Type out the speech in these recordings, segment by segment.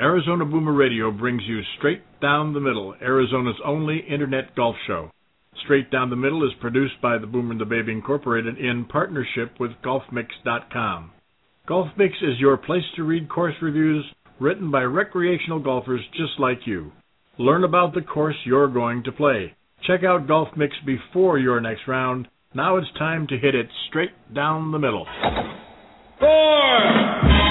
Arizona Boomer Radio brings you Straight Down the Middle, Arizona's only internet golf show. Straight Down the Middle is produced by the Boomer and the Babe Incorporated in partnership with GolfMix.com. GolfMix is your place to read course reviews written by recreational golfers just like you. Learn about the course you're going to play. Check out GolfMix before your next round. Now it's time to hit it straight down the middle. Four!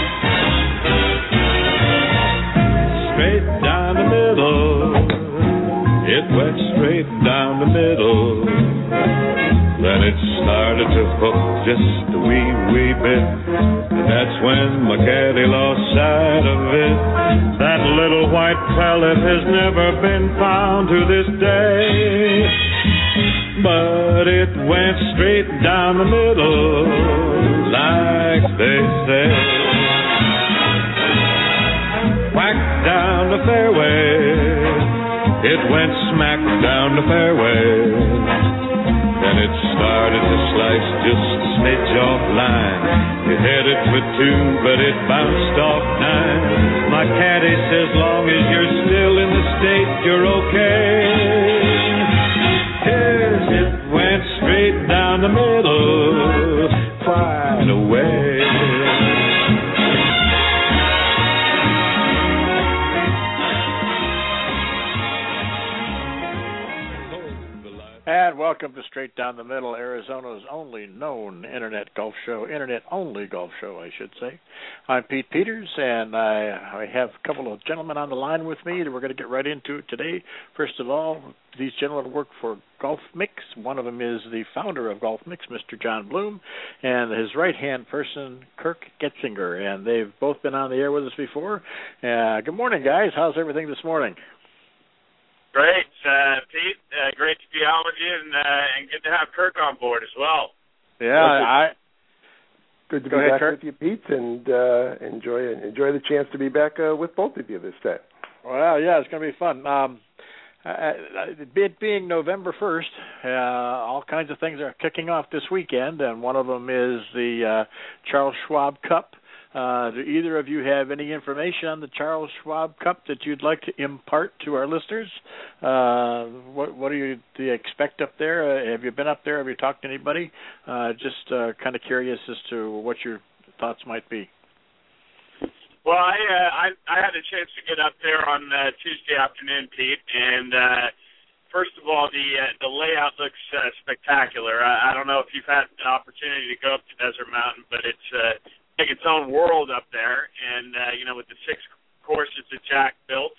It went straight down the middle. Then it started to hook just a wee, wee bit. And that's when my caddy lost sight of it. That little white pellet has never been found to this day. But it went straight down the middle, like they say whack down the fairway. It went smack down the fairway. Then it started to slice just a smidge off line. It headed for two, but it bounced off nine. My caddy says, long as you're still in the state, you're okay. Straight Down the Middle, Arizona's only known internet golf show, internet only golf show, I should say. I'm Pete Peters, and I, I have a couple of gentlemen on the line with me. That we're going to get right into it today. First of all, these gentlemen work for Golf Mix. One of them is the founder of Golf Mix, Mr. Jon Bloom, and his right hand person, Kirk Getzinger. And they've both been on the air with us before. Uh, good morning, guys. How's everything this morning? Great, uh, Pete. Uh, great to be on with you, and uh, and good to have Kirk on board as well. Yeah, I. Good to Go be ahead, back Kirk. with you, Pete, and uh, enjoy enjoy the chance to be back uh, with both of you this time. Well, yeah, it's going to be fun. Um, uh, it being November first, uh, all kinds of things are kicking off this weekend, and one of them is the uh, Charles Schwab Cup. Uh, do either of you have any information on the Charles Schwab Cup that you'd like to impart to our listeners? Uh, what, what do you do you expect up there? Uh, have you been up there? Have you talked to anybody? Uh, just uh, kind of curious as to what your thoughts might be. Well, I uh, I I had a chance to get up there on uh, Tuesday afternoon, Pete, and uh, first of all, the uh, the layout looks uh, spectacular. I, I don't know if you've had an opportunity to go up to Desert Mountain, but it's uh, like its own world up there, and uh, you know with the six courses that Jack built.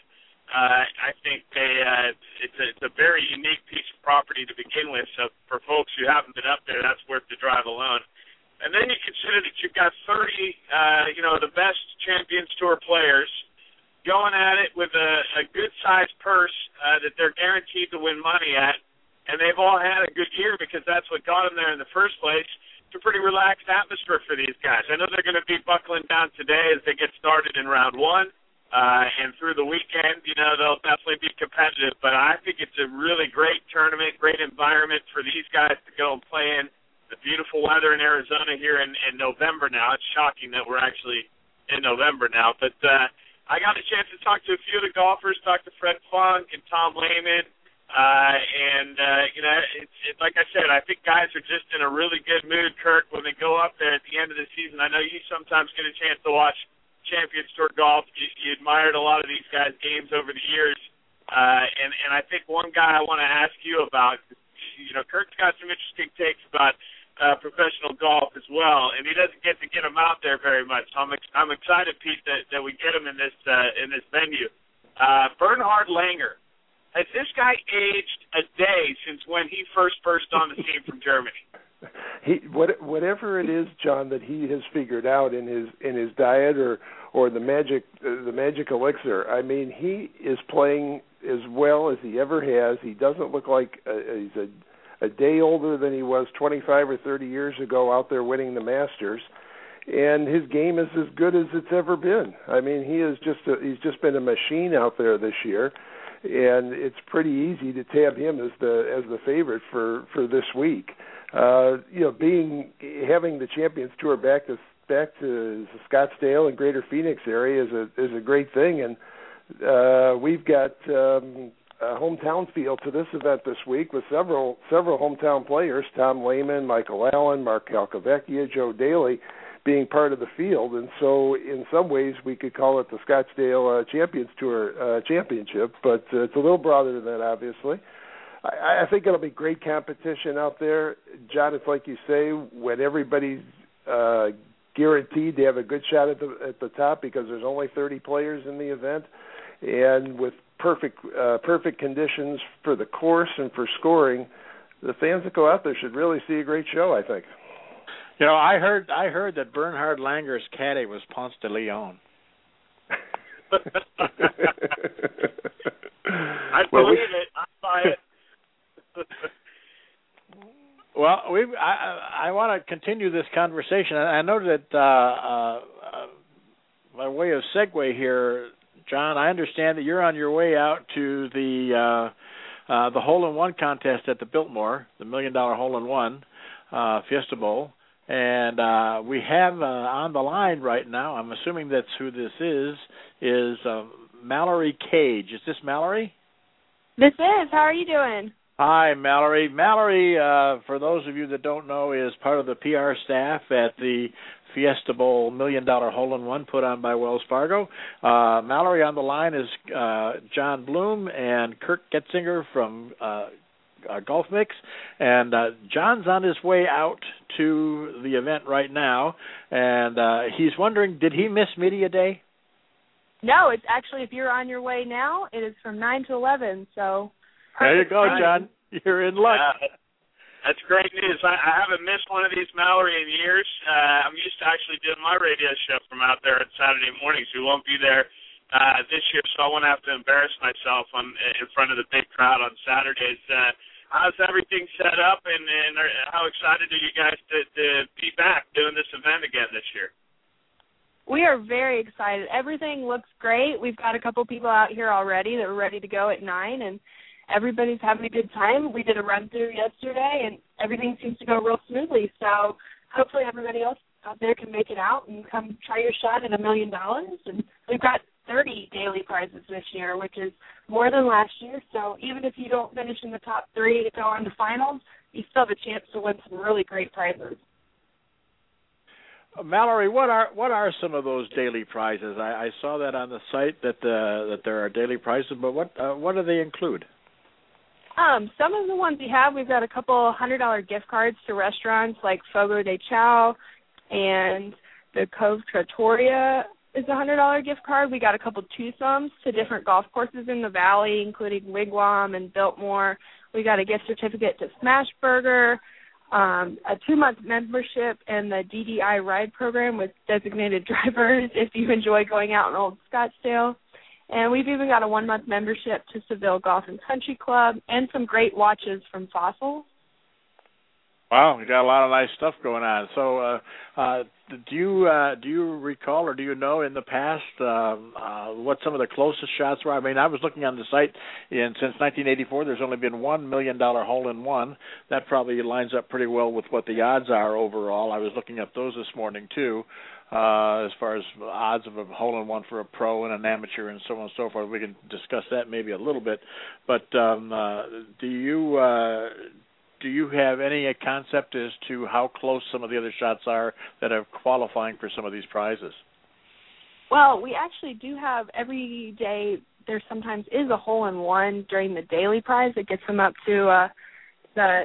Uh, I think they, uh, it's, a, it's a very unique piece of property to begin with. So for folks who haven't been up there, that's worth the drive alone. And then you consider that you've got 30, uh, you know, the best Champions Tour players going at it with a, a good sized purse uh, that they're guaranteed to win money at, and they've all had a good year because that's what got them there in the first place. It's a pretty relaxed atmosphere for these guys. I know they're going to be buckling down today as they get started in round one. Uh, and through the weekend, you know, they'll definitely be competitive. But I think it's a really great tournament, great environment for these guys to go and play in. The beautiful weather in Arizona here in, in November now. It's shocking that we're actually in November now. But uh, I got a chance to talk to a few of the golfers, talk to Fred Funk and Tom Lehman. Uh, and, uh, you know, it's, it's like I said, I think guys are just in a really good mood, Kirk, when they go up there at the end of the season. I know you sometimes get a chance to watch Champions Tour golf. You, you admired a lot of these guys' games over the years, uh, and and I think one guy I want to ask you about, you know, Kirk's got some interesting takes about uh, professional golf as well, and he doesn't get to get them out there very much. So I'm ex- I'm excited, Pete, that, that we get him in this uh, in this venue. Uh, Bernhard Langer, has this guy aged a day since when he first burst on the scene from Germany? He what whatever it is, Jon, that he has figured out in his in his diet or or the magic uh, the magic elixir. I mean, he is playing as well as he ever has. He doesn't look like a, he's a a day older than he was 25 or 30 years ago out there winning the Masters. And his game is as good as it's ever been. I mean, he is just a, he's just been a machine out there this year and it's pretty easy to tab him as the as the favorite for for this week. Uh, you know, being having the Champions Tour back this back to Scottsdale and Greater Phoenix area is a is a great thing, and uh, we've got um, a hometown feel to this event this week with several several hometown players: Tom Lehman, Michael Allen, Mark Calcavecchia, Joe Daley, being part of the field. And so, in some ways, we could call it the Scottsdale uh, Champions Tour uh, Championship, but uh, it's a little broader than that, obviously. I, I think it'll be great competition out there, Jon. It's like you say, when everybody's uh, guaranteed to have a good shot at the at the top because there's only 30 players in the event, and with perfect uh, perfect conditions for the course and for scoring, the fans that go out there should really see a great show. I think. You know, I heard I heard that Bernhard Langer's caddy was Ponce de Leon. I believe it. I buy it. well, we I I want to continue this conversation. I know that uh, uh, by way of segue here, Jon, I understand that you're on your way out to the uh, uh, the hole in one contest at the Biltmore, the million dollar hole in one uh, Fiesta Bowl, and uh, we have uh, on the line right now. I'm assuming that's who this is. Is uh, Mallory Cage? Is this Mallory? This is. How are you doing? Hi, Mallory. Mallory, uh, for those of you that don't know, is part of the PR staff at the Fiesta Bowl Million Dollar Hole in One put on by Wells Fargo. Uh, Mallory on the line is uh, Jon Bloom and Kirk Getzinger from uh, Golf Mix, and uh, Jon's on his way out to the event right now, and uh, he's wondering, did he miss media day? No, it's actually if you're on your way now, it is from nine to eleven. So there you go, Jon. You're in luck. Uh, that's great news. I, I haven't missed one of these Mallory in years. Uh, I'm used to actually doing my radio show from out there on Saturday mornings. We won't be there uh, this year, so I won't have to embarrass myself on in front of the big crowd on Saturdays. Uh, how's everything set up, and, and how excited are you guys to, to be back doing this event again this year? We are very excited. Everything looks great. We've got a couple people out here already that are ready to go at nine, and everybody's having a good time. We did a run through yesterday, and everything seems to go real smoothly. So hopefully, everybody else out there can make it out and come try your shot at a million dollars. And we've got 30 daily prizes this year, which is more than last year. So even if you don't finish in the top three to go on the finals, you still have a chance to win some really great prizes. Uh, Mallory, what are what are some of those daily prizes? I, I saw that on the site that uh, that there are daily prizes, but what uh, what do they include? Um, some of the ones we have, we've got a couple hundred dollar gift cards to restaurants like Fogo de Chao and the Cove Trattoria is a hundred dollar gift card. We got a couple twosomes to different golf courses in the valley, including Wigwam and Biltmore. We got a gift certificate to Smashburger, um, a two month membership in the DDI ride program with designated drivers if you enjoy going out in Old Scottsdale. And we've even got a one month membership to Seville Golf and Country Club and some great watches from Fossil. Wow, you got a lot of nice stuff going on. So, uh, uh, do you uh, do you recall or do you know in the past um, uh, what some of the closest shots were? I mean, I was looking on the site, and since 1984, there's only been one million dollar hole in one. That probably lines up pretty well with what the odds are overall. I was looking at those this morning too uh, as far as odds of a hole in one for a pro and an amateur and so on and so forth. We can discuss that maybe a little bit. But um, uh, do you do you have any concept as to how close some of the other shots are that are qualifying for some of these prizes? Well, we actually do have every day. There sometimes is a hole in one during the daily prize that gets them up to uh, the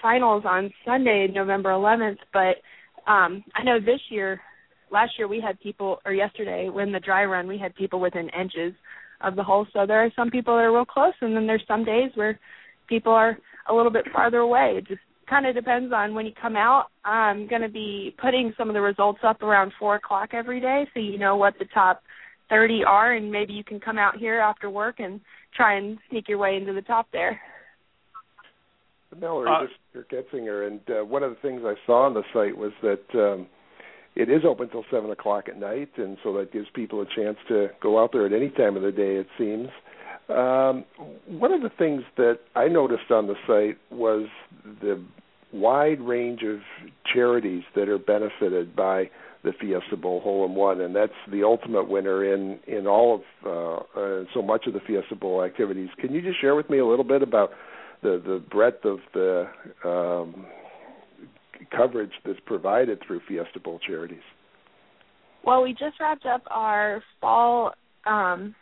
finals on Sunday, November 11th. But um, I know this year last year we had people, or yesterday when the dry run, we had people within inches of the hole. So there are some people that are real close, and then there's some days where people are a little bit farther away. It just kind of depends on when you come out. I'm going to be putting some of the results up around four o'clock every day, so you know what the top 30 are, and maybe you can come out here after work and try and sneak your way into the top there. Mallory, uh, this is Getzinger, and uh, one of the things I saw on the site was that um, it is open till seven o'clock at night, and so that gives people a chance to go out there at any time of the day. It seems. Um, one of the things that I noticed on the site was the wide range of charities that are benefited by the Fiesta Bowl hole in one, and that's the ultimate winner in in all of uh, uh, so much of the Fiesta Bowl activities. Can you just share with me a little bit about the the breadth of the um, coverage that's provided through Fiesta Bowl charities? Well, we just wrapped up our fall um,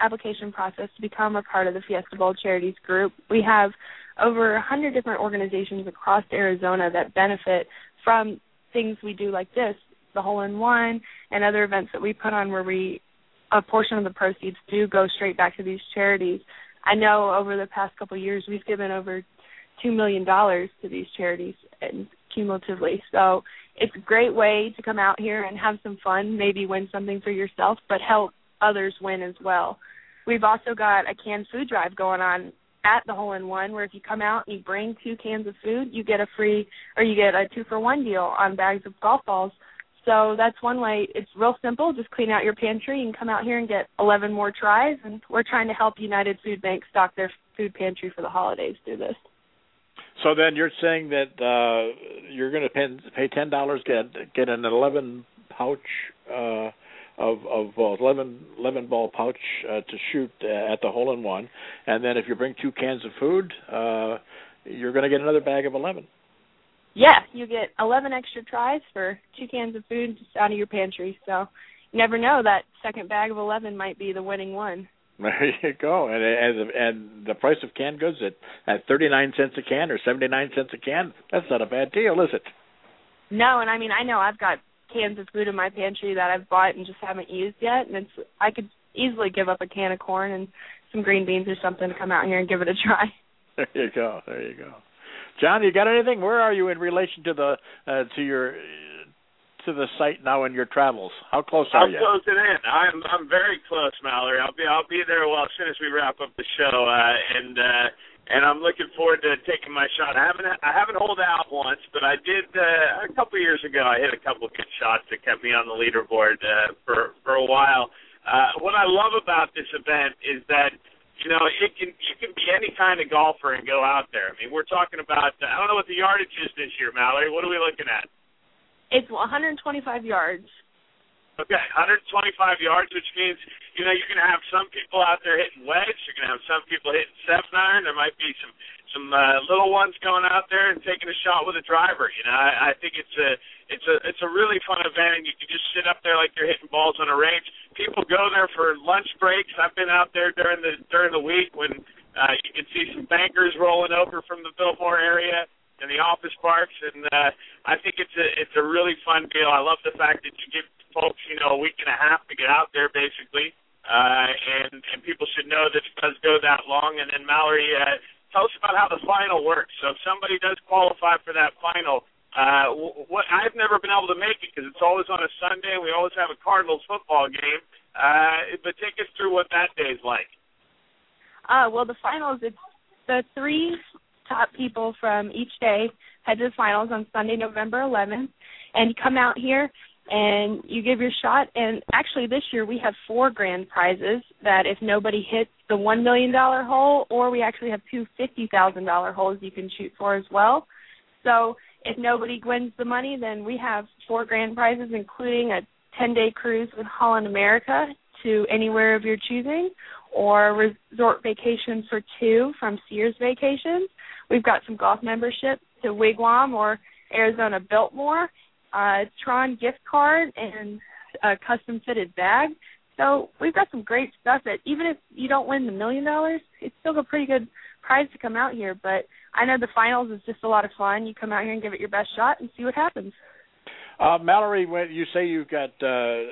application process to become a part of the Fiesta Bowl Charities Group. We have over 100 different organizations across Arizona that benefit from things we do like this, the hole in one, and other events that we put on where we a portion of the proceeds do go straight back to these charities. I know over the past couple of years we've given over two million dollars to these charities and cumulatively. So it's a great way to come out here and have some fun, maybe win something for yourself, but help others win as well. We've also got a canned food drive going on at the hole in one where if you come out and you bring two cans of food, you get a free or you get a two for one deal on bags of golf balls. So that's one way. It's real simple. Just clean out your pantry and come out here and get 11 more tries. And we're trying to help United Food Bank stock their food pantry for the holidays through this. So then you're saying that uh you're going to pay, ten dollars get get an eleven pouch uh of of uh, 11, 11 ball pouch uh, to shoot uh, at the hole in one, and then if you bring two cans of food, uh you're going to get another bag of eleven. Yeah, you get 11 extra tries for two cans of food just out of your pantry. So you never know that second bag of 11 might be the winning one. There you go, and and and the price of canned goods at at thirty nine cents a can or seventy nine cents a can. That's not a bad deal, is it? No, and I mean I know I've got cans of food in my pantry that I've bought and just haven't used yet, and it's I could easily give up a can of corn and some green beans or something to come out here and give it a try. There you go. There you go. Jon, you got anything? Where are you in relation to the uh, to your to the site now in your travels? How close are I'm you? closing in. I'm I'm very close, Mallory. I'll be I'll be there well as soon as we wrap up the show, uh, and uh, and I'm looking forward to taking my shot. I haven't I haven't holed out once, but I did uh, a couple years ago. I hit a couple of good shots that kept me on the leaderboard uh, for for a while. Uh, what I love about this event is that you know it can you can be any kind of golfer and go out there. I mean, we're talking about I don't know what the yardage is this year, Mallory. What are we looking at? It's 125 yards. Okay, 125 yards, which means you know going to have some people out there hitting wedge. You're going to have some people hitting seven iron. There might be some some uh, little ones going out there and taking a shot with a driver. You know, I, I think it's a it's a it's a really fun event, and you can just sit up there like you're hitting balls on a range. People go there for lunch breaks. I've been out there during the during the week when uh, you can see some bankers rolling over from the Biltmore area in the office parks, and uh, I think it's a it's a really fun deal. I love the fact that you give folks you know a week and a half to get out there, basically, uh, and and people should know that it does go that long. And then Mallory, uh, tell us about how the final works. So if somebody does qualify for that final. Uh, what I've never been able to make it because it's always on a Sunday. and We always have a Cardinals football game. Uh, but take us through what that day is like. Uh, well, the finals, it's the three top people from each day head to the finals on Sunday, November 11th, and come out here and you give your shot. And actually, this year we have four grand prizes that if nobody hits the one million dollar hole, or we actually have two fifty thousand dollar holes you can shoot for as well. So if nobody wins the money, then we have four grand prizes, including a ten day cruise with Holland America to anywhere of your choosing, or resort vacations for two from Sears Vacations. We've got some golf memberships to Wigwam or Arizona Biltmore, uh, Troon gift card, and a custom fitted bag. So we've got some great stuff that even if you don't win the million dollars, it's still a pretty good prize to come out here. But I know the finals is just a lot of fun. You come out here and give it your best shot and see what happens. Uh, Mallory, when you say you've got uh,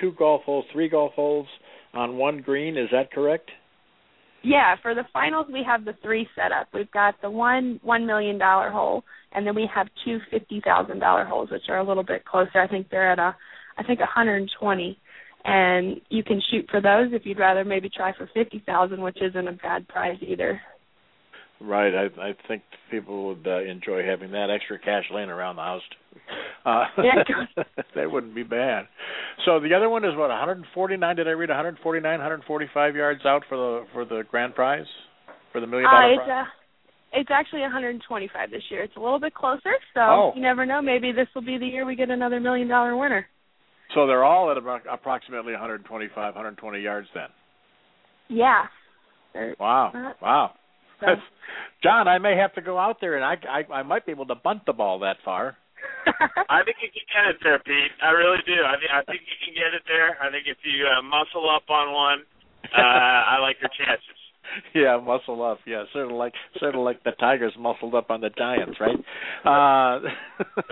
two golf holes, three golf holes on one green, is that correct? Yeah, for the finals we have the three set up. We've got the one one million dollar hole, and then we have two fifty thousand dollar holes, which are a little bit closer. I think they're at a, I think a hundred and twenty, and you can shoot for those if you'd rather maybe try for fifty thousand, which isn't a bad prize either. Right. I I think people would uh, enjoy having that extra cash laying around the house. Uh, yeah. that wouldn't be bad. So the other one is what 149. Did I read 149, 145 yards out for the for the grand prize for the million dollar uh, it's prize? It's actually 125 this year. It's a little bit closer, so Oh. you never know. Maybe this will be the year we get another million dollar winner. So they're all at about approximately 125, 120 yards then. Yeah. Wow. Uh, Wow. So- Jon, I may have to go out there and I, I I might be able to bunt the ball that far. I think you can get it there, Pete. I really do. I think I think you can get it there. I think if you uh, muscle up on one, uh, I like your chances. yeah, muscle up. Yeah, sort of like sort of like the Tigers muscled up on the Giants, right? Uh,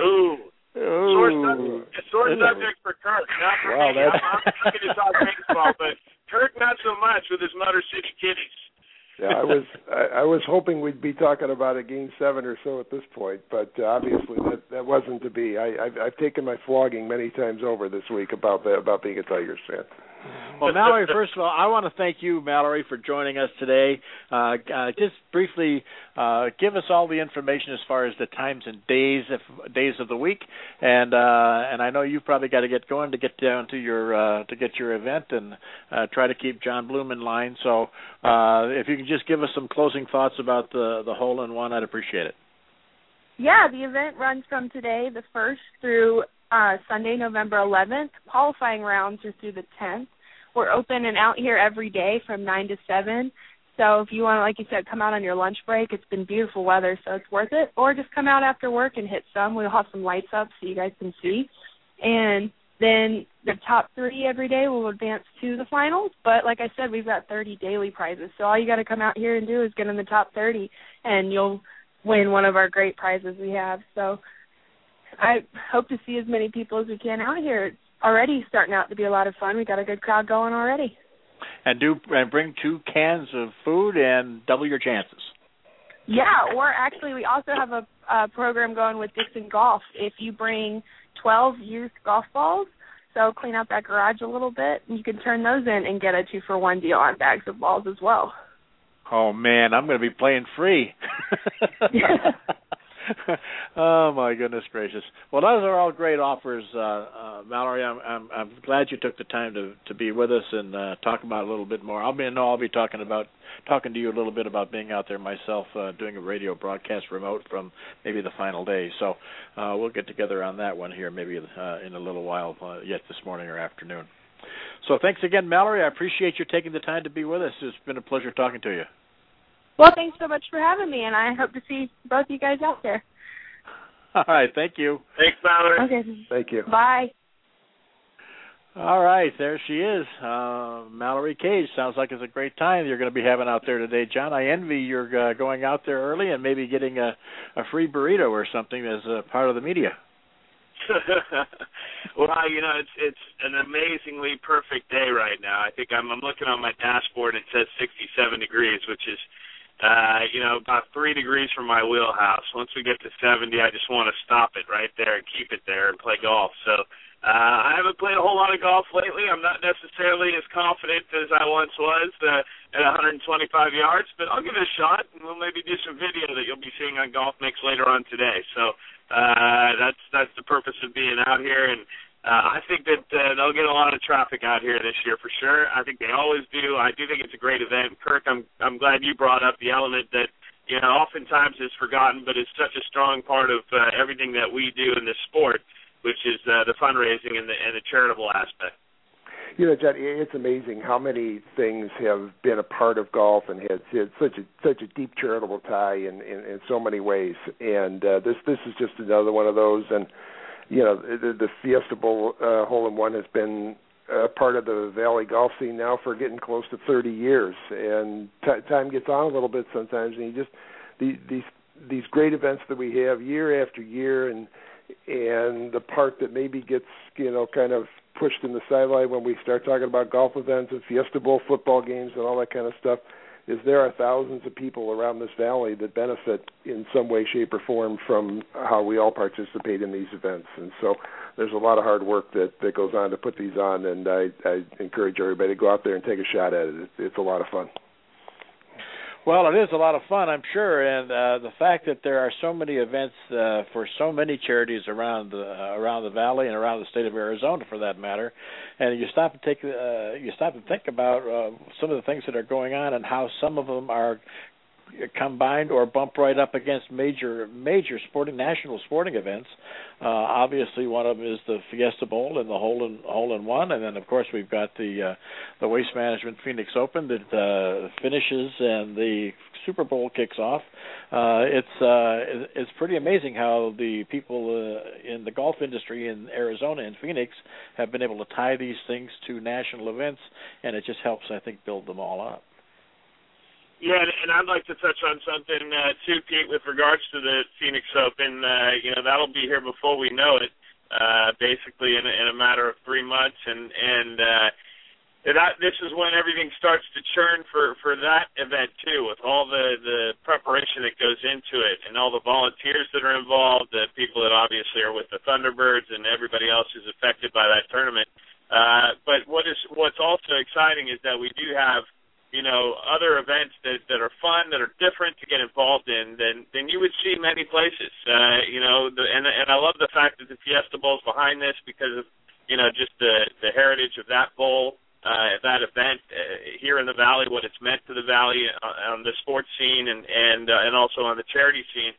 Ooh, sore ooh. subject, sore subject for Kirk. Not for Well, me. that- I'm, I'm happy to talk baseball, but Kirk not so much with his Motor City Kitties. Yeah, I was I, I was hoping we'd be talking about a game seven or so at this point, but uh, obviously that that wasn't to be. I, I've, I've taken my flogging many times over this week about that about being a Tigers fan. Well, Mallory, first of all, I want to thank you, Mallory, for joining us today. Uh, uh, just briefly, uh, give us all the information as far as the times and days of days of the week, and uh, and I know you've probably got to get going to get down to your uh, to get your event and uh, try to keep Jon Bloom in line. So, uh, if you can just give us some closing thoughts about the the hole in one, I'd appreciate it. Yeah, the event runs from today, the 1st, through uh, Sunday, November 11th. Qualifying rounds are through the 10th. We're open and out here every day from 9 to 7. So if you want to, like you said, come out on your lunch break, it's been beautiful weather, so it's worth it. Or just come out after work and hit some. We'll have some lights up so you guys can see. And then the top three every day will advance to the finals. But like I said, we've got 30 daily prizes. So all you got to come out here and do is get in the top 30, and you'll win one of our great prizes we have. So I hope to see as many people as we can out here. It's already starting out to be a lot of fun. We got a good crowd going already. And do and bring two cans of food and double your chances. Yeah, or actually, we also have a, a program going with Dixon Golf. If you bring 12 used golf balls, so clean out that garage a little bit, and you can turn those in and get a two for one deal on bags of balls as well. Oh man, I'm going to be playing free. oh my goodness gracious! Well, those are all great offers, uh, uh, Mallory. I'm, I'm I'm glad you took the time to to be with us and uh, talk about a little bit more. I'll be know I'll be talking about talking to you a little bit about being out there myself, uh, doing a radio broadcast remote from maybe the final day. So uh, we'll get together on that one here maybe uh, in a little while, uh, yet this morning or afternoon. So thanks again, Mallory. I appreciate you taking the time to be with us. It's been a pleasure talking to you. Well, thanks so much for having me, and I hope to see both you guys out there. All right, thank you. Thanks, Mallory. Okay. Thank you. Bye. All right, there she is, uh, Mallory Cage. Sounds like it's a great time you're going to be having out there today, Jon. I envy your uh, going out there early and maybe getting a, a free burrito or something as a part of the media. well, you know, it's it's an amazingly perfect day right now. I think I'm I'm looking on my dashboard and it says 67 degrees, which is uh, you know, about three degrees from my wheelhouse. Once we get to 70, I just want to stop it right there and keep it there and play golf. So uh, I haven't played a whole lot of golf lately. I'm not necessarily as confident as I once was uh, at 125 yards, but I'll give it a shot, and we'll maybe do some video that you'll be seeing on Golf Mix later on today. So uh, that's that's the purpose of being out here, and uh, I think that uh, they'll get a lot of traffic out here this year for sure. I think they always do. I do think it's a great event. Kirk, I'm I'm glad you brought up the element that you know oftentimes is forgotten, but is such a strong part of uh, everything that we do in this sport, which is uh, the fundraising and the and the charitable aspect. You know, Jon, it's amazing how many things have been a part of golf and has had such a such a deep charitable tie in in, in so many ways. And uh, this this is just another one of those. And you know, the, the Fiesta Bowl uh, hole in one has been a part of the Valley golf scene now for getting close to 30 years. And t- time gets on a little bit sometimes, and you just the, these these great events that we have year after year, and and the part that maybe gets you know kind of pushed in the sideline when we start talking about golf events and Fiesta Bowl football games and all that kind of stuff is there are thousands of people around this valley that benefit in some way, shape, or form from how we all participate in these events. And so there's a lot of hard work that, that goes on to put these on, and I, I encourage everybody to go out there and take a shot at it. It's, it's a lot of fun. Well, it is a lot of fun, I'm sure, and uh, the fact that there are so many events uh, for so many charities around the uh, around the valley and around the state of Arizona, for that matter, and you stop and take uh, you stop and think about uh, some of the things that are going on and how some of them are combined or bump right up against major major sporting national sporting events. Uh, obviously, one of them is the Fiesta Bowl and the hole in hole in one, and then of course we've got the uh, the Waste Management Phoenix Open that uh, finishes and the Super Bowl kicks off. Uh, it's uh, it's pretty amazing how the people uh, in the golf industry in Arizona and Phoenix have been able to tie these things to national events, and it just helps, I think, build them all up. Yeah, and I'd like to touch on something uh, too, Pete, with regards to the Phoenix Open. Uh, you know, that'll be here before we know it, uh, basically in a, in a matter of three months, and and uh, that this is when everything starts to churn for for that event too, with all the the preparation that goes into it, and all the volunteers that are involved, the people that obviously are with the Thunderbirds, and everybody else who's affected by that tournament. Uh, but what is what's also exciting is that we do have you know other events that that are fun that are different to get involved in than than you would see many places. Uh you know the and and I love the fact that the Fiesta Bowl is behind this because of you know just the the heritage of that bowl uh that event uh, here in the valley what it's meant to the valley uh, on the sports scene and and uh, and also on the charity scene.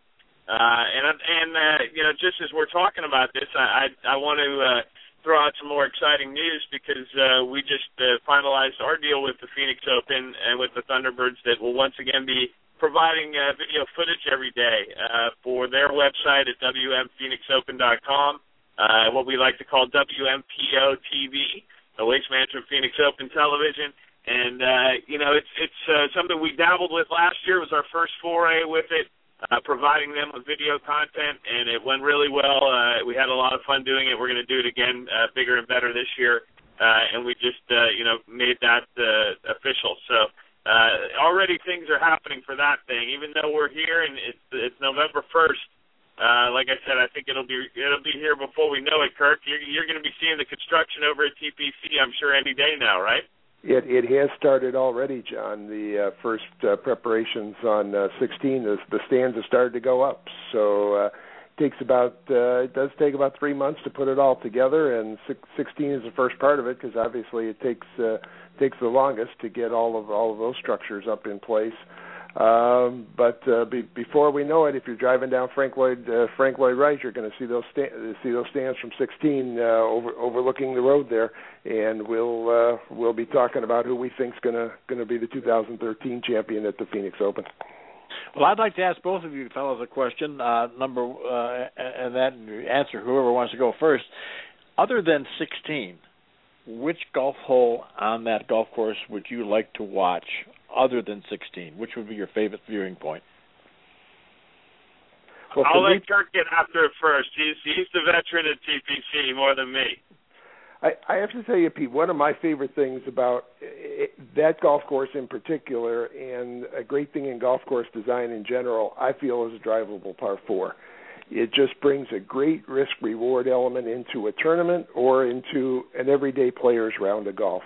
Uh and and uh you know just as we're talking about this I I, I want to uh throw out some more exciting news because uh, we just uh, finalized our deal with the Phoenix Open and with the Thunderbirds that will once again be providing uh, video footage every day uh, for their website at wmphoenixopen.com, uh, what we like to call WMPO TV, the Waste Management Phoenix Open Television. And uh, you know, it's it's uh, something we dabbled with last year. It was our first foray with it uh, providing them with video content, and it went really well. Uh, we had a lot of fun doing it. We're going to do it again, uh, bigger and better this year, uh, and we just uh, you know made that uh, official. So uh, already things are happening for that thing. Even though we're here and it's it's November first. Uh, like I said, I think it'll be it'll be here before we know it, Kirk. You're, you're going to be seeing the construction over at TPC, I'm sure, any day now, right? It it has started already, Jon. The uh, first uh, preparations on uh, 16, the, the stands have started to go up. So uh, it takes about uh, it does take about three months to put it all together, and 16 is the first part of it because obviously it takes uh, takes the longest to get all of all of those structures up in place. Um, but uh, be, before we know it, if you're driving down Frank Lloyd uh, Frank Lloyd Wright, you're going to see those sta- see those stands from 16 uh, over, overlooking the road there, and we'll uh, we'll be talking about who we think's going to going to be the 2013 champion at the Phoenix Open. Well, I'd like to ask both of you fellows a question. Uh, number uh, and then answer whoever wants to go first. Other than 16, which golf hole on that golf course would you like to watch other than 16? Which would be your favorite viewing point? Well, I'll let me, Kirk get after it first. He's he's the veteran at TPC more than me. I, I have to tell you, Pete, one of my favorite things about it, that golf course in particular, and a great thing in golf course design in general, I feel is a drivable par four. It just brings a great risk reward element into a tournament or into an everyday player's round of golf.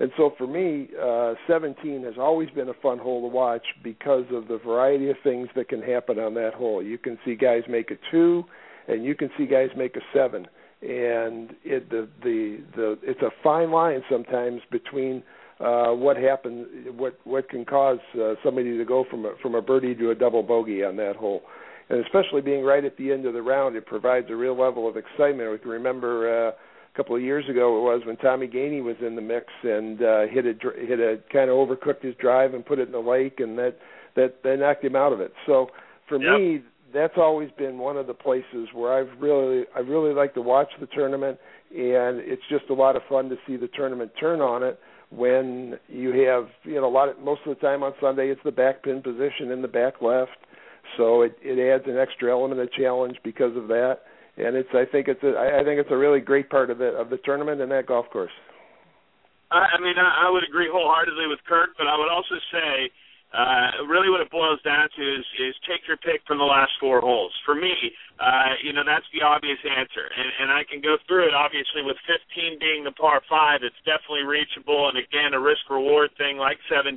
And so for me, uh, 17 has always been a fun hole to watch because of the variety of things that can happen on that hole. You can see guys make a two, and you can see guys make a seven, and it the the the it's a fine line sometimes between uh, what happens, what what can cause uh, somebody to go from a, from a birdie to a double bogey on that hole, and especially being right at the end of the round, it provides a real level of excitement. We can remember. Couple of years ago it was when Tommy Gainey was in the mix and uh, hit a hit a kind of overcooked his drive and put it in the lake and that that that knocked him out of it. So for yep. me, that's always been one of the places where I've really I really like to watch the tournament and it's just a lot of fun to see the tournament turn on it when you have you know a lot of most of the time on Sunday it's the back pin position in the back left so it it adds an extra element of challenge because of that and it's I think it's a I think it's a really great part of the of the tournament and that golf course. I, I mean, I, I would agree wholeheartedly with Kirk, but I would also say uh, really what it boils down to is is take your pick from the last four holes. For me, uh, you know that's the obvious answer, and and I can go through it. Obviously, with 15 being the par five, it's definitely reachable, and again a risk reward thing like 17,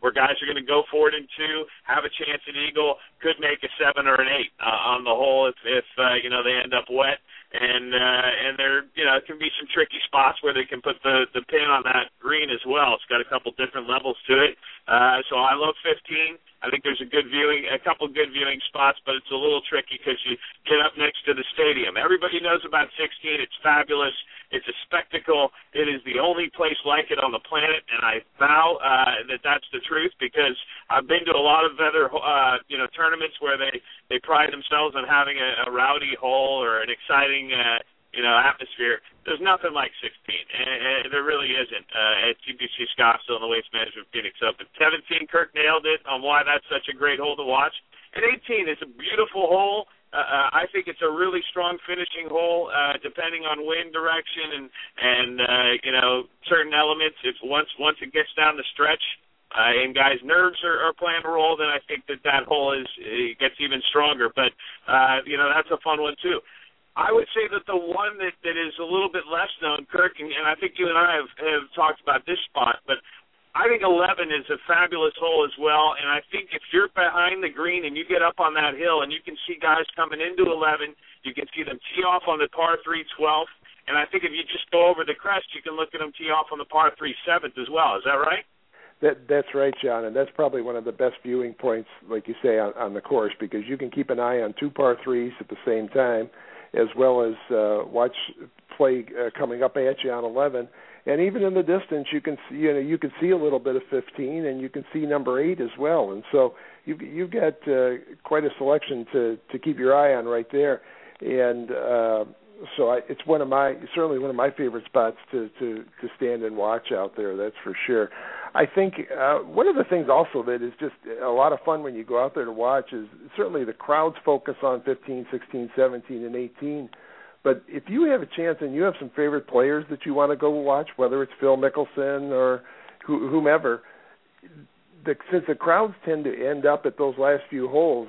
where guys are going to go for it in two, have a chance at eagle, could make a seven or an eight uh, on the hole if if uh, you know they end up wet. And uh, and there you know can be some tricky spots where they can put the the pin on that green as well. It's got a couple different levels to it. Uh, so I love 15. I think there's a good viewing, a couple good viewing spots, but it's a little tricky because you get up next to the stadium. Everybody knows about 16. It's fabulous. It's a spectacle. It is the only place like it on the planet, and I vow uh, that that's the truth because I've been to a lot of other, uh, you know, tournaments where they they pride themselves on having a, a rowdy hole or an exciting. Uh, you know, atmosphere. There's nothing like 16, and, and there really isn't uh, at TPC Scottsdale and the Waste Management Phoenix Open. 17, Kirk nailed it on why that's such a great hole to watch. And 18 is a beautiful hole. Uh, uh, I think it's a really strong finishing hole, uh, depending on wind direction and and uh, you know certain elements. If once once it gets down the stretch, uh, and guys' nerves are, are playing a role, then I think that that hole is it gets even stronger. But uh, you know that's a fun one too. I would say that the one that, that is a little bit less known, Kirk, and, and I think you and I have, have talked about this spot, but I think 11 is a fabulous hole as well. And I think if you're behind the green and you get up on that hill and you can see guys coming into 11, you can see them tee off on the par 3 12th. And I think if you just go over the crest, you can look at them tee off on the par 3 7th as well. Is that right? That that's right, Jon, and that's probably one of the best viewing points, like you say, on, on the course because you can keep an eye on two par threes at the same time as well as uh, watch play uh, coming up at you on 11. And even in the distance, you can see you know you can see a little bit of 15, and you can see number eight as well. And so you've you've got uh, quite a selection to to keep your eye on right there. And uh, so I, it's one of my certainly one of my favorite spots to to to stand and watch out there. That's for sure. I think uh, one of the things also that is just a lot of fun when you go out there to watch is certainly the crowd's focus on 15, 16, 17, and 18. But if you have a chance and you have some favorite players that you want to go watch, whether it's Phil Mickelson or whomever, the, since the crowds tend to end up at those last few holes,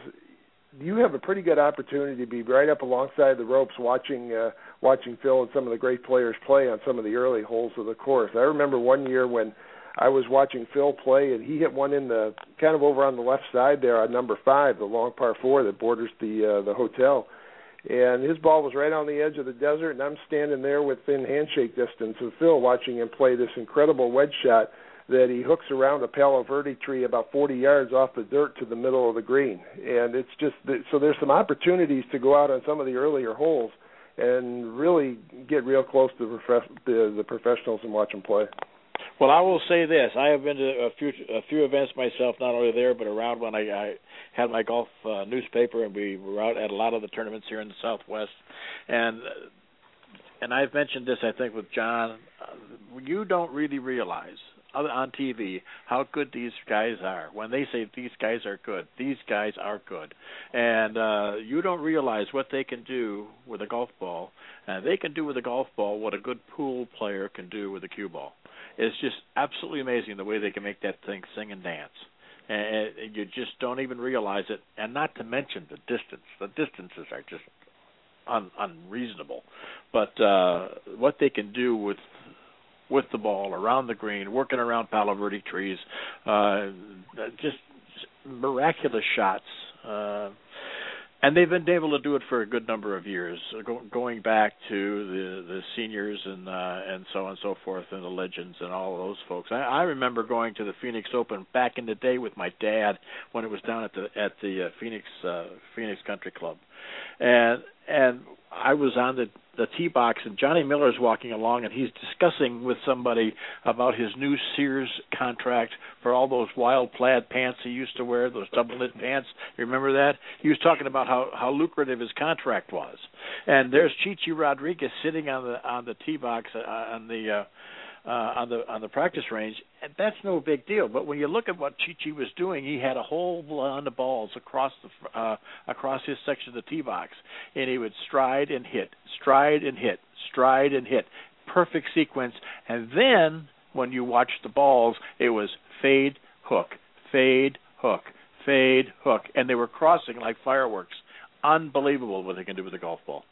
you have a pretty good opportunity to be right up alongside the ropes watching uh, watching Phil and some of the great players play on some of the early holes of the course. I remember one year when I was watching Phil play, and he hit one in the kind of over on the left side there on number five, the long par four that borders the uh, the hotel. And his ball was right on the edge of the desert, and I'm standing there within handshake distance of Phil, watching him play this incredible wedge shot that he hooks around a Palo Verde tree about 40 yards off the dirt to the middle of the green. And it's just so there's some opportunities to go out on some of the earlier holes and really get real close to the, the professionals and watch them play. Well, I will say this: I have been to a few a few events myself, not only there but around when I, I had my golf uh, newspaper, and we were out at a lot of the tournaments here in the Southwest, and and I've mentioned this I think with Jon. You don't really realize on TV how good these guys are. When they say these guys are good, these guys are good, and uh, you don't realize what they can do with a golf ball. And they can do with a golf ball what a good pool player can do with a cue ball. It's just absolutely amazing the way they can make that thing sing and dance. And you just don't even realize it. And not to mention the distance. The distances are just un, unreasonable. But uh, what they can do with with the ball around the green, working around Palo Verde trees, uh, just miraculous shots. Uh, and they've been able to do it for a good number of years, go, going back to the the seniors and uh, and so on and so forth, and the legends and all those folks. I, I remember going to the Phoenix Open back in the day with my dad when it was down at the at the uh, Phoenix uh, Phoenix Country Club, and and I was on the the tee box and Johnny Miller's walking along and he's discussing with somebody about his new Sears contract for all those wild plaid pants he used to wear, those double knit pants. You remember that? He was talking about how how lucrative his contract was. And there's Chi Chi Rodriguez sitting on the on the tee box uh, on the uh uh, on the on the practice range, and that's no big deal. But when you look at what Chi Chi was doing, he had a whole line of balls across the uh, across his section of the tee box, and he would stride and hit, stride and hit, stride and hit, perfect sequence. And then when you watch the balls, it was fade, hook, fade, hook, fade, hook, and they were crossing like fireworks. Unbelievable what they can do with a golf ball.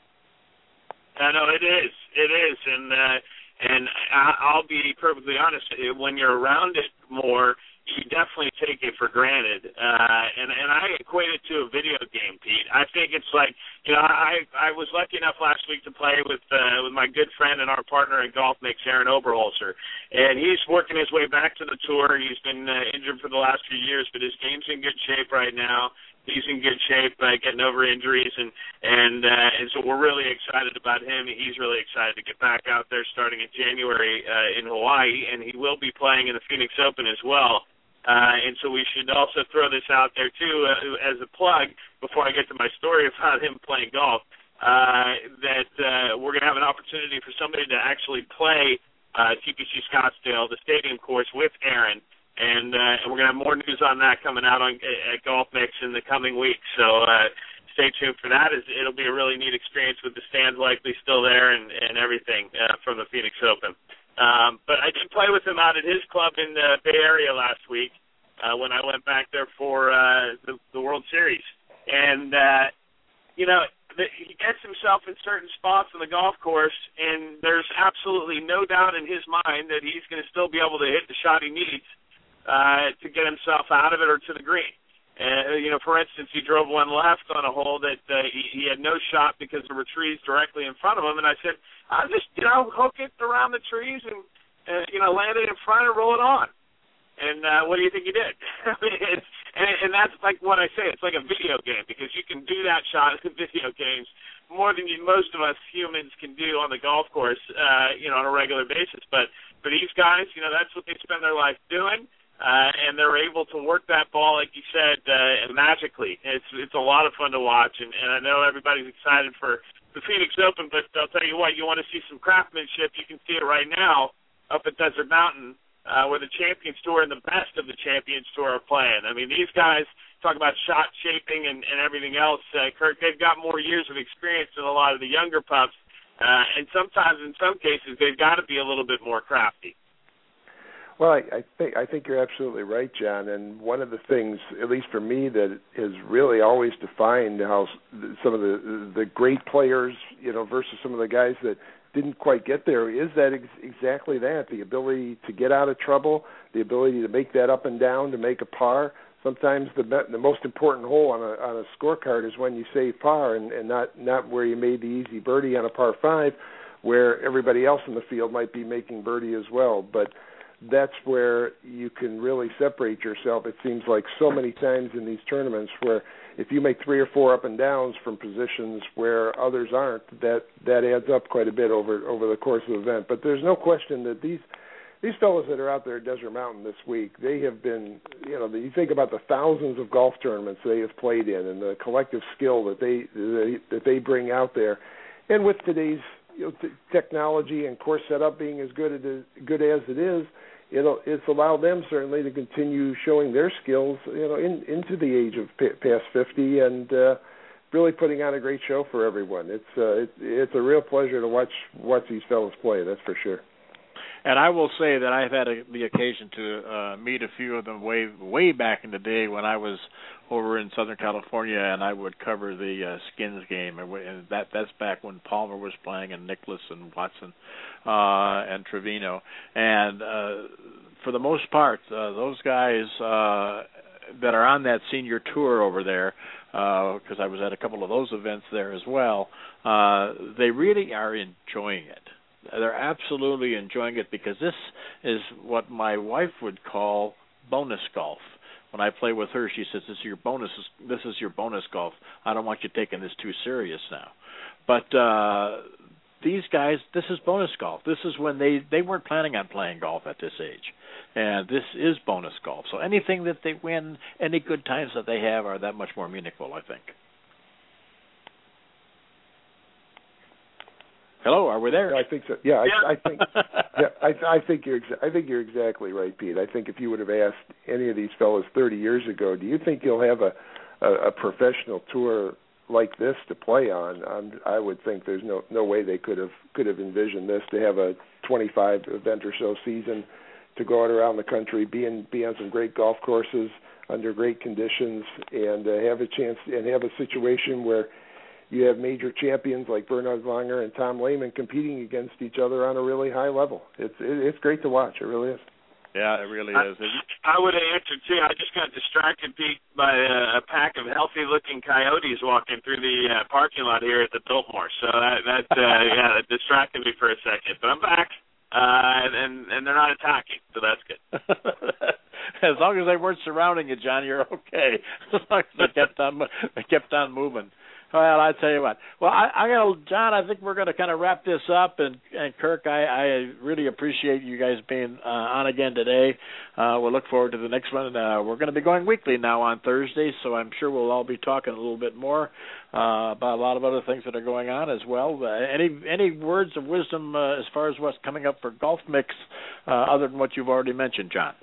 I know it is. It is, and uh, and I'll be perfectly honest. When you're around it more, you definitely take it for granted. Uh, and and I equate it to a video game, Pete. I think it's like you know I I was lucky enough last week to play with uh, with my good friend and our partner in golf mix, Arron Oberholser, and he's working his way back to the tour. He's been uh, injured for the last few years, but his game's in good shape right now he's in good shape, uh, getting over injuries, and and uh, and so we're really excited about him. He's really excited to get back out there starting in January uh, in Hawaii, and he will be playing in the Phoenix Open as well. Uh, and so we should also throw this out there too uh, as a plug before I get to my story about him playing golf. Uh, that uh, we're going to have an opportunity for somebody to actually play uh, TPC Scottsdale, the stadium course, with Arron, and, uh, we're to have more news on that coming out on at Golf Mix in the coming weeks. So uh, stay tuned for that. It'll be a really neat experience with the stands likely still there and, and everything uh, from the Phoenix Open. Um, but I did play with him out at his club in the Bay Area last week uh, when I went back there for uh, the, the World Series, and uh, you know the, he gets himself in certain spots on the golf course, and there's absolutely no doubt in his mind that he's going to still be able to hit the shot he needs uh, to get himself out of it or to the green. Uh, you know, for instance, he drove one left on a hole that uh, he, he had no shot because there were trees directly in front of him, and I said, "I'll just, you know, hook it around the trees and, uh, you know, land it in front and roll it on." And uh, what do you think he did? and, and that's like what I say. It's like a video game because you can do that shot in video games more than you, most of us humans can do on the golf course, uh, you know, on a regular basis. But for these guys, you know, that's what they spend their life doing uh, and they're able to work that ball, like you said, uh, magically. It's it's a lot of fun to watch, and, and I know everybody's excited for the Phoenix Open. But I'll tell you what, you want to see some craftsmanship, you can see it right now up at Desert Mountain, uh, where the Champions Tour and the best of the Champions Tour are playing. I mean, these guys talk about shot shaping and, and everything else. Uh, Kirk, they've got more years of experience than a lot of the younger pups, uh, and sometimes, in some cases, they've got to be a little bit more crafty. Well, I, I think I think you're absolutely right, Jon. And one of the things, at least for me, that has really always defined how some of the the great players, you know, versus some of the guys that didn't quite get there, is that ex- exactly that the ability to get out of trouble, the ability to make that up and down to make a par. Sometimes the the most important hole on a on a scorecard is when you save par, and, and not not where you made the easy birdie on a par five, where everybody else in the field might be making birdie as well, but that's where you can really separate yourself. It seems like so many times in these tournaments where if you make three or four up and downs from positions where others aren't, that that adds up quite a bit over over the course of the event. But there's no question that these these fellows that are out there at Desert Mountain this week, they have been, you know, you think about the thousands of golf tournaments they have played in and the collective skill that they, that they bring out there. And with today's you know, t- technology and course setup being as good as good as it is, it'll it's allowed them certainly to continue showing their skills, you know, in, into the age of p- past fifty and uh, really putting on a great show for everyone. It's uh, it, it's a real pleasure to watch watch these fellows play. That's for sure. And I will say that I've had a, the occasion to uh, meet a few of them way way back in the day when I was over in Southern California, and I would cover the uh, Skins game, and that that's back when Palmer was playing, and Nicklaus and Watson, uh, and Trevino, and uh, for the most part, uh, those guys uh, that are on that senior tour over there, because uh, I was at a couple of those events there as well, uh, they really are enjoying it they're absolutely enjoying it because this is what my wife would call bonus golf. When I play with her, she says, "This is your bonus. This is your bonus golf. I don't want you taking this too serious now." But uh these guys, this is bonus golf. This is when they they weren't planning on playing golf at this age, and this is bonus golf. So anything that they win, any good times that they have, are that much more meaningful. I think. Hello, are we there? I think so. Yeah, I, I think. yeah, I, I think you're. Exa- I think you're exactly right, Pete. I think if you would have asked any of these fellows 30 years ago, do you think you'll have a a, a professional tour like this to play on? I'm, I would think there's no no way they could have could have envisioned this to have a 25 event or so season to go out around the country, be in be on some great golf courses under great conditions, and uh, have a chance and have a situation where you have major champions like Bernhard Langer and Tom Lehman competing against each other on a really high level. It's it, it's great to watch. It really is. Yeah, it really is. I would have answered too. I just got distracted, Pete, by a, a pack of healthy-looking coyotes walking through the uh, parking lot here at the Biltmore. So that that uh, yeah, that distracted me for a second. But I'm back, uh, and and they're not attacking, so that's good. as long as they weren't surrounding you, Jon, you're okay. As long as they kept on they kept on moving. Well, I tell you what. Well, I, I got Jon. I think we're going to kind of wrap this up, and and Kirk, I, I really appreciate you guys being uh, on again today. Uh, we'll look forward to the next one. Uh, we're going to be going weekly now on Thursdays, so I'm sure we'll all be talking a little bit more uh, about a lot of other things that are going on as well. Uh, any any words of wisdom uh, as far as what's coming up for Golf Mix, uh, other than what you've already mentioned, Jon?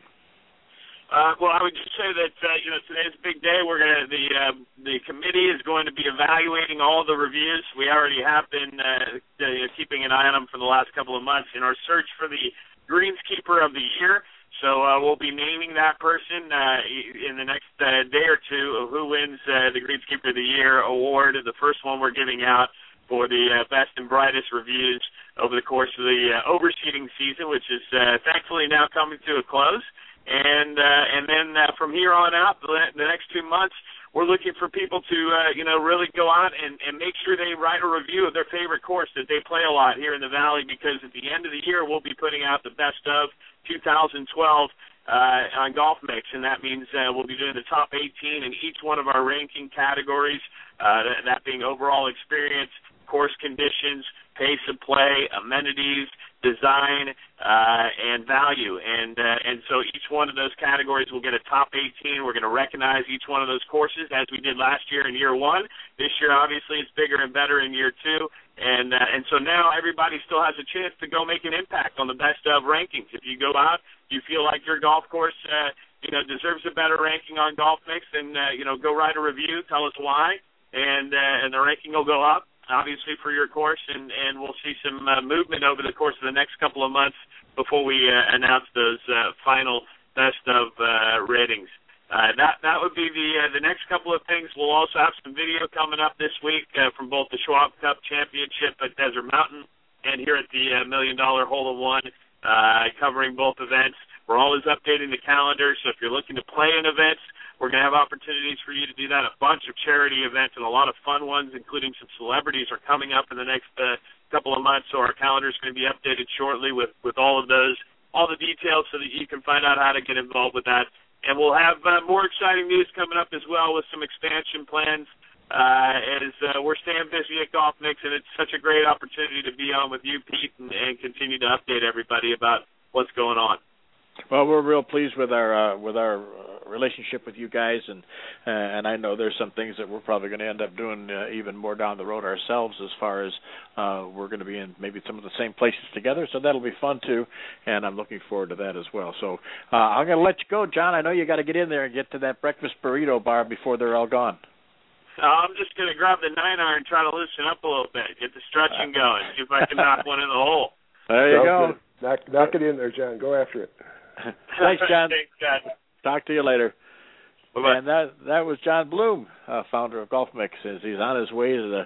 Uh, well, I would just say that uh, you know today's a big day. We're gonna the uh, the committee is going to be evaluating all the reviews. We already have been uh, uh, keeping an eye on them for the last couple of months in our search for the greenskeeper of the year. So uh, we'll be naming that person uh, in the next uh, day or two of who wins uh, the Greenskeeper of the Year award. The first one we're giving out for the uh, best and brightest reviews over the course of the uh, overseeding season, which is uh, thankfully now coming to a close and uh, and then uh, from here on out, the, the next two months, we're looking for people to uh, you know really go out and, and make sure they write a review of their favorite course that they play a lot here in the valley because at the end of the year we'll be putting out the best of 2012 uh, on Golf Mix, and that means uh, we'll be doing the top 18 in each one of our ranking categories. Uh, that, that being overall experience, course conditions, pace of play, amenities, design, uh, and value. And uh, and so each one of those categories will get a top 18. We're going to recognize each one of those courses as we did last year in year one. This year, obviously, it's bigger and better in year two. And uh, and so now everybody still has a chance to go make an impact on the best of rankings. If you go out, you feel like your golf course. Uh, you know, deserves a better ranking on Golf Mix, and uh, you know, go write a review, tell us why, and uh, and the ranking will go up obviously for your course, and and we'll see some uh, movement over the course of the next couple of months before we uh, announce those uh, final best of uh, ratings. Uh, that that would be the uh, the next couple of things. We'll also have some video coming up this week uh, from both the Schwab Cup Championship at Desert Mountain and here at the uh, Million Dollar Hole in One, uh, covering both events. We're always updating the calendar, so if you're looking to play in events, we're going to have opportunities for you to do that. A bunch of charity events and a lot of fun ones, including some celebrities, are coming up in the next uh, couple of months. So our calendar is going to be updated shortly with with all of those, all the details, so that you can find out how to get involved with that. And we'll have uh, more exciting news coming up as well with some expansion plans. Uh, as uh, we're staying busy at Golf Mix, and it's such a great opportunity to be on with you, Pete, and, and continue to update everybody about what's going on. Well, we're real pleased with our uh, with our uh, relationship with you guys, and uh, and I know there's some things that we're probably going to end up doing uh, even more down the road ourselves, as far as uh, we're going to be in maybe some of the same places together. So that'll be fun too, and I'm looking forward to that as well. So uh, I'm going to let you go, Jon. I know you got to get in there and get to that breakfast burrito bar before they're all gone. Uh, I'm just going to grab the nine iron, and try to loosen up a little bit, get the stretching going, see if I can knock one in the hole. There you Sounds go. Knock, knock it in there, Jon. Go after it. Thanks, Jon. Thanks, Jon. Talk to you later. Bye-bye. And that that was Jon Bloom, uh, founder of Golf Mix, as he's on his way to the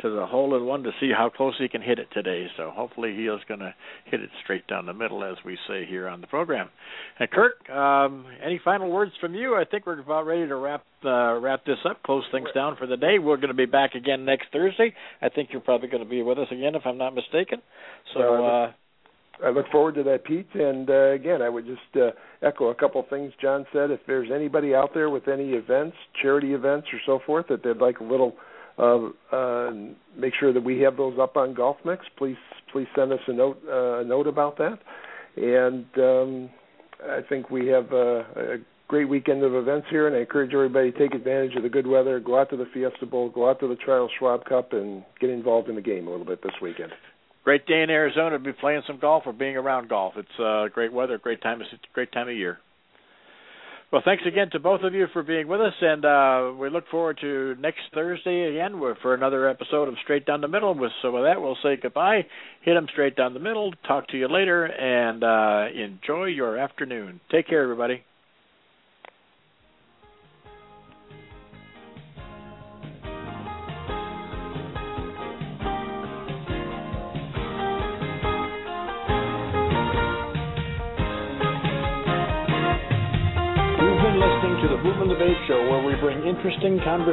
to the hole in one to see how close he can hit it today. So hopefully he is going to hit it straight down the middle, as we say here on the program. And Kirk, um, any final words from you? I think we're about ready to wrap uh, wrap this up, close things down for the day. We're going to be back again next Thursday. I think you're probably going to be with us again, if I'm not mistaken. So. Uh, I look forward to that, Pete. And uh, again, I would just uh, echo a couple of things Jon said. If there's anybody out there with any events, charity events, or so forth that they'd like a little, uh, uh, make sure that we have those up on Golf Mix. Please, please send us a note, uh, a note about that. And um, I think we have a, a great weekend of events here, and I encourage everybody to take advantage of the good weather, go out to the Fiesta Bowl, go out to the Charles Schwab Cup, and get involved in the game a little bit this weekend great day in Arizona to be playing some golf or being around golf. It's uh, great weather, great time, great time of year. Well, thanks again to both of you for being with us, and uh, we look forward to next Thursday again for another episode of Straight Down the Middle. With so with that, we'll say goodbye. Hit them straight down the middle. Talk to you later, and uh, enjoy your afternoon. Take care, everybody. Movement Debate Show, where we bring interesting conversation